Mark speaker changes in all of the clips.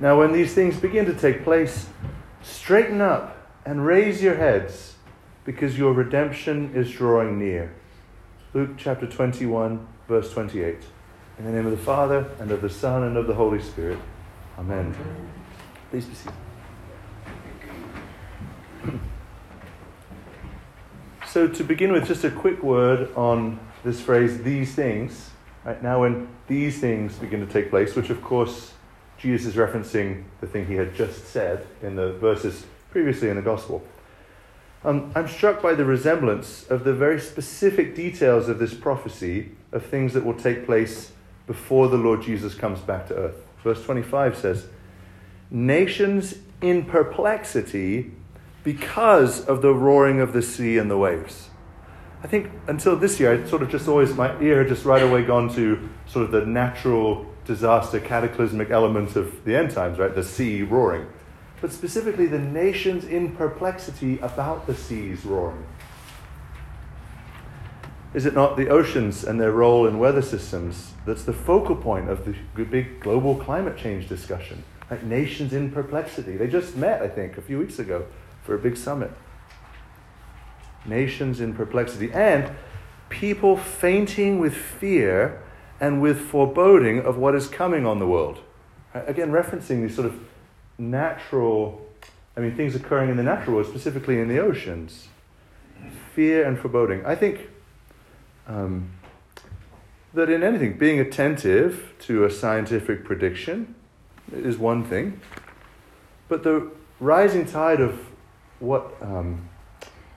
Speaker 1: Now, when these things begin to take place, straighten up and raise your heads, because your redemption is drawing near. Luke chapter 21, verse 28. In the name of the Father, and of the Son, and of the Holy Spirit. Amen. Please be seated. So, to begin with, just a quick word on this phrase, these things. Right now, when these things begin to take place, which of course Jesus is referencing the thing he had just said in the verses previously in the Gospel. Um, I'm struck by the resemblance of the very specific details of this prophecy of things that will take place before the Lord Jesus comes back to earth. Verse 25 says, Nations in perplexity because of the roaring of the sea and the waves. I think until this year, I sort of just always, my ear had just right away gone to sort of the natural disaster, cataclysmic elements of the end times, right? The sea roaring. But specifically, the nations in perplexity about the seas roaring. Is it not the oceans and their role in weather systems that's the focal point of the big global climate change discussion? Like nations in perplexity. They just met, I think, a few weeks ago for a big summit. Nations in perplexity. And people fainting with fear and with foreboding of what is coming on the world. Again, referencing these sort of natural, I mean, things occurring in the natural world, specifically in the oceans. Fear and foreboding. I think um, that in anything, being attentive to a scientific prediction is one thing, but the rising tide of what um,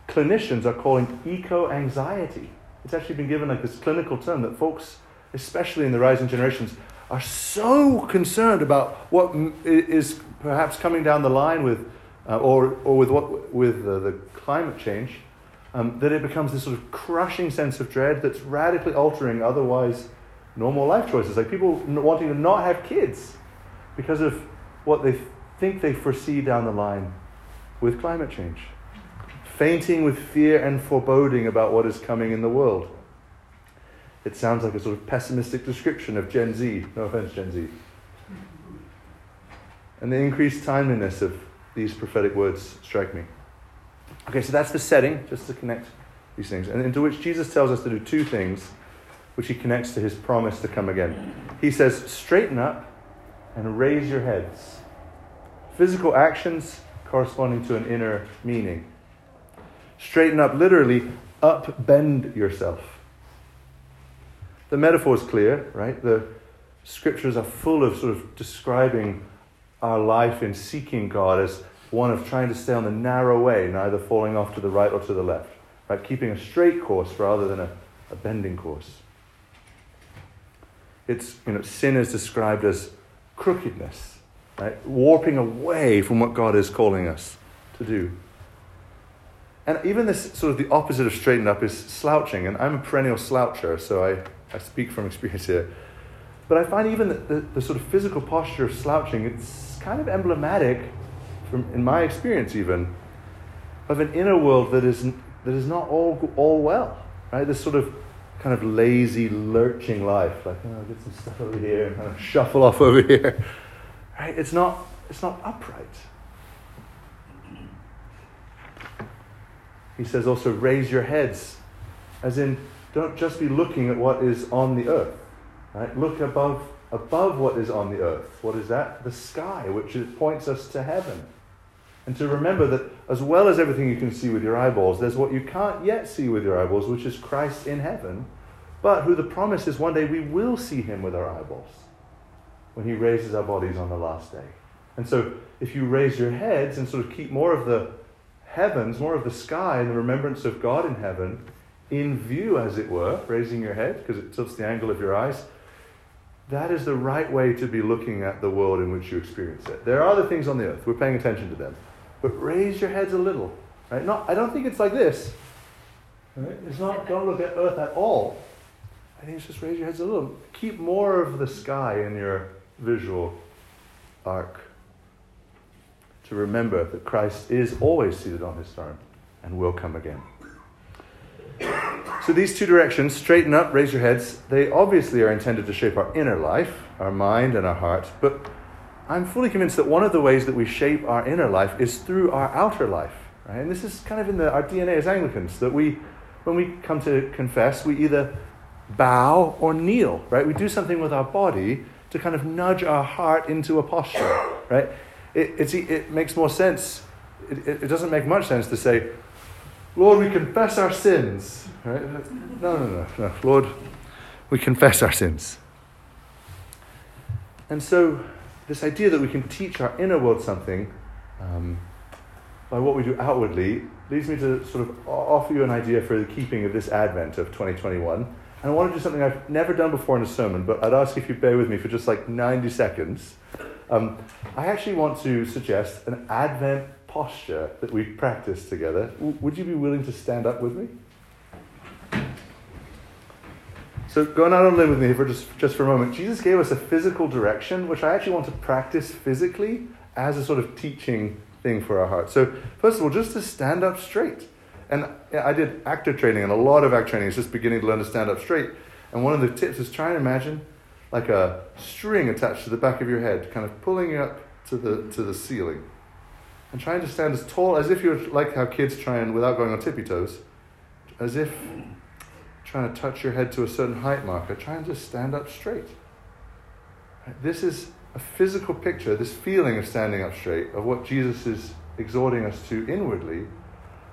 Speaker 1: clinicians are calling eco anxiety. It's actually been given like this clinical term that folks especially in the rising generations, are so concerned about what is perhaps coming down the line with, uh, or, or with, what, with uh, the climate change, um, that it becomes this sort of crushing sense of dread that's radically altering otherwise normal life choices. Like people wanting to not have kids because of what they think they foresee down the line with climate change. Fainting with fear and foreboding about what is coming in the world. It sounds like a sort of pessimistic description of Gen Z. No offense, Gen Z. And the increased timeliness of these prophetic words strike me. Okay, so that's the setting, just to connect these things, and into which Jesus tells us to do two things, which he connects to his promise to come again. He says, straighten up and raise your heads. Physical actions corresponding to an inner meaning. Straighten up, literally, upbend yourself. The metaphor is clear, right? The scriptures are full of sort of describing our life in seeking God as one of trying to stay on the narrow way, neither falling off to the right or to the left, right? Keeping a straight course rather than a, a bending course. It's, you know, sin is described as crookedness, right? Warping away from what God is calling us to do. And even this sort of the opposite of straighten up is slouching. And I'm a perennial sloucher, so I I speak from experience here. But I find even the, the, the, sort of physical posture of slouching, it's kind of emblematic, from, in my experience even, of an inner world that is, that is not all, all well. Right? This sort of kind of lazy, lurching life. Like, oh, I'll get some stuff over here and kind of shuffle off over here. Right? It's not, it's not upright. He says also, raise your heads, as in don't just be looking at what is on the earth. Right? Look above, above what is on the earth. What is that? The sky, which points us to heaven. And to remember that as well as everything you can see with your eyeballs, there's what you can't yet see with your eyeballs, which is Christ in heaven, but who the promise is one day we will see him with our eyeballs when he raises our bodies on the last day. And so if you raise your heads and sort of keep more of the heavens, more of the sky, and the remembrance of God in heaven, in view, as it were, raising your head because it tilts the angle of your eyes, that is the right way to be looking at the world in which you experience it. There are other things on the earth, we're paying attention to them. But raise your heads a little. Right? Not, I don't think it's like this. Right? It's not, don't look at earth at all. I think it's just raise your heads a little. Keep more of the sky in your visual arc. To remember that Christ is always seated on his throne and will come again. So these two directions, straighten up, raise your heads, they obviously are intended to shape our inner life, our mind and our heart. But I'm fully convinced that one of the ways that we shape our inner life is through our outer life. Right? And this is kind of in the, our DNA as Anglicans, that we, when we come to confess, we either bow or kneel, right? We do something with our body to kind of nudge our heart into a posture, right? It, it makes more sense. It, it, doesn't make much sense to say, Lord, we confess our sins, right? No, no, no, no. Lord, we confess our sins. And so, this idea that we can teach our inner world something um, by what we do outwardly leads me to sort of offer you an idea for the keeping of this Advent of 2021. And I want to do something I've never done before in a sermon, but I'd ask if you'd bear with me for just like 90 seconds. Um, I actually want to suggest an Advent posture that we practice together. W- would you be willing to stand up with me? So, going out on a limb with me for just, just for a moment, Jesus gave us a physical direction, which I actually want to practice physically as a sort of teaching thing for our hearts. So, first of all, just to stand up straight. And I did actor training, and a lot of actor training is just beginning to learn to stand up straight. And one of the tips is try and imagine like a string attached to the back of your head, kind of pulling you up to the, to the ceiling. And trying to stand as tall as if you're like how kids try and, without going on tippy toes, as if trying to touch your head to a certain height marker, try and just stand up straight. This is a physical picture, this feeling of standing up straight, of what Jesus is exhorting us to inwardly.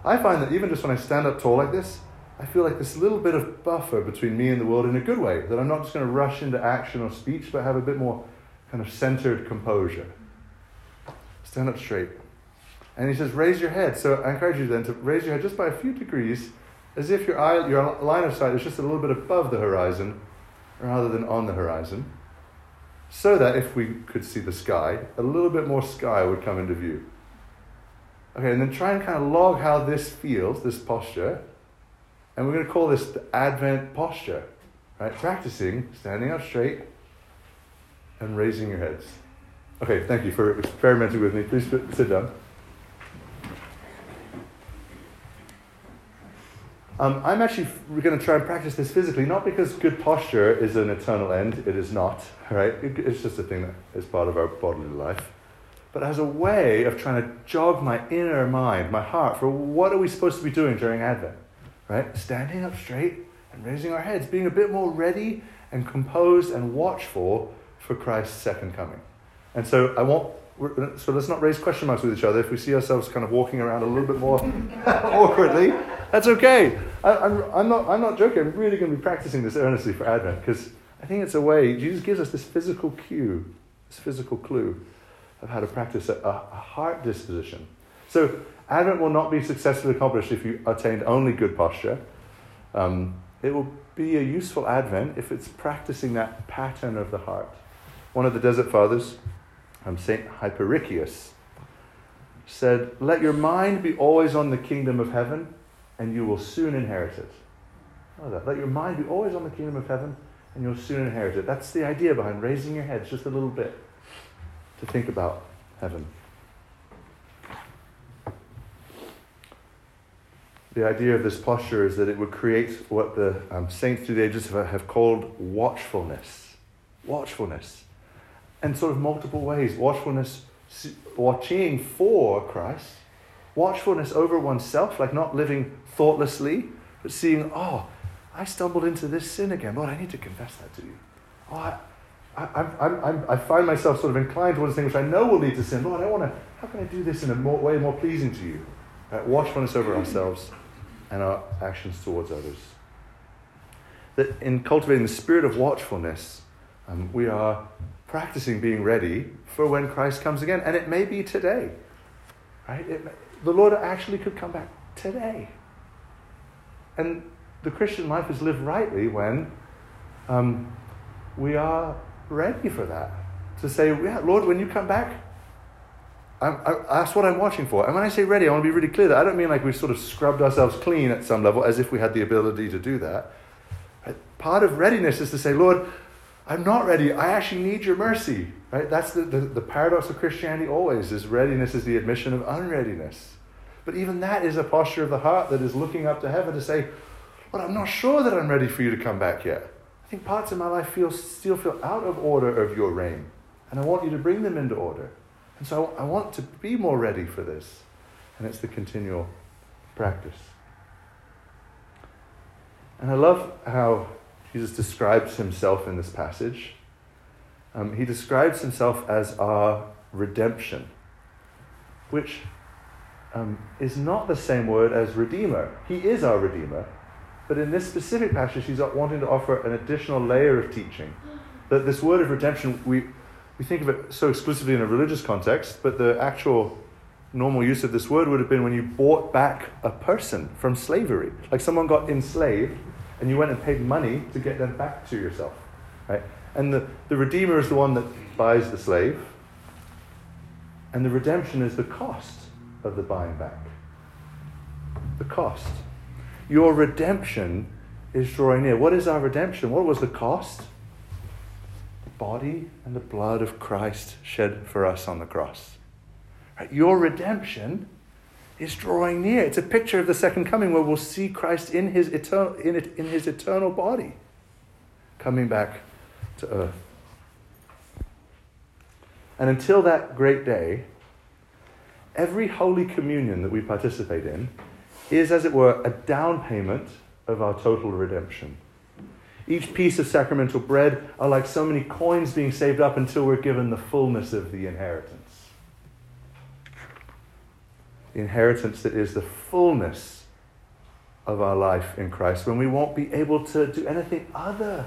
Speaker 1: I find that even just when I stand up tall like this, I feel like this little bit of buffer between me and the world in a good way, that I'm not just going to rush into action or speech, but have a bit more kind of centered composure. Stand up straight. And he says, raise your head. So I encourage you then to raise your head just by a few degrees as if your, eye, your line of sight is just a little bit above the horizon rather than on the horizon, so that if we could see the sky, a little bit more sky would come into view. Okay, and then try and kind of log how this feels, this posture, and we're going to call this the Advent posture, right? Practicing standing up straight and raising your heads. Okay, thank you for experimenting with me. Please sit down. Um, I'm actually going to try and practice this physically, not because good posture is an eternal end. It is not, right? It's just a thing that is part of our bodily life. But as a way of trying to jog my inner mind, my heart, for what are we supposed to be doing during Advent, right? Standing up straight and raising our heads, being a bit more ready and composed and watchful for Christ's second coming. And so I want so let's not raise question marks with each other. If we see ourselves kind of walking around a little bit more awkwardly, that's okay. I, am I'm, I'm, not, I'm not joking. I'm really going to be practicing this earnestly for Advent because I think it's a way, Jesus gives us this physical cue, this physical clue of how to practice a, a heart disposition. So Advent will not be successfully accomplished if you attained only good posture. Um, it will be a useful Advent if it's practicing that pattern of the heart. One of the desert fathers, um, Saint Hyperechius, said, Let your mind be always on the kingdom of heaven, and you will soon inherit it. Oh, that. Let your mind be always on the kingdom of heaven, and you'll soon inherit it. That's the idea behind raising your heads just a little bit to think about heaven. The idea of this posture is that it would create what the um, saints through the ages have, have called watchfulness. Watchfulness in sort of multiple ways. Watchfulness, watching for Christ, watchfulness over oneself, like not living thoughtlessly, but seeing, oh, I stumbled into this sin again. Lord, I need to confess that to you. Oh, I, I, I, I, find myself sort of inclined towards things which I know will lead to sin. Lord, I want to, how can I do this in a more, way more pleasing to you? Right? Watchfulness over ourselves and our actions towards others. That in cultivating the spirit of watchfulness, um, we are practicing being ready for when Christ comes again. And it may be today. Right? It, the Lord actually could come back today. And the Christian life is lived rightly when um, we are ready for that. To say, yeah, Lord, when you come back, I, I, that's what I'm watching for. And when I say ready, I want to be really clear that I don't mean like we've sort of scrubbed ourselves clean at some level as if we had the ability to do that. Part of readiness is to say, Lord, I'm not ready. I actually need your mercy. Right? That's the, the, the paradox of Christianity always is readiness is the admission of unreadiness. But even that is a posture of the heart that is looking up to heaven to say, Well, I'm not sure that I'm ready for you to come back yet. I think parts of my life feel, still feel out of order of your reign. And I want you to bring them into order. And so I want to be more ready for this. And it's the continual practice. And I love how Jesus describes himself in this passage. Um, he describes himself as our redemption, which um, is not the same word as redeemer. He is our redeemer, but in this specific passage, he's wanting to offer an additional layer of teaching. That this word of redemption, we, we think of it so exclusively in a religious context, but the actual normal use of this word would have been when you bought back a person from slavery. Like someone got enslaved and you went and paid money to get them back to yourself. Right? And the, the Redeemer is the one that buys the slave, and the redemption is the cost of the buying back. The cost. Your redemption is drawing near. What is our redemption? What was the cost? The body and the blood of Christ shed for us on the cross. Right? Your redemption is drawing near. It's a picture of the second coming where we'll see Christ in his eternal, in, it, in his eternal body coming back to earth. And until that great day, every Holy Communion that we participate in is, as it were, a down payment of our total redemption. Each piece of sacramental bread are like so many coins being saved up until we're given the fullness of the inheritance the inheritance that is the fullness of our life in Christ, when we won't be able to do anything other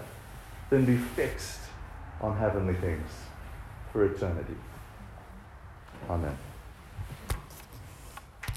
Speaker 1: than be fixed on heavenly things for eternity. Amen.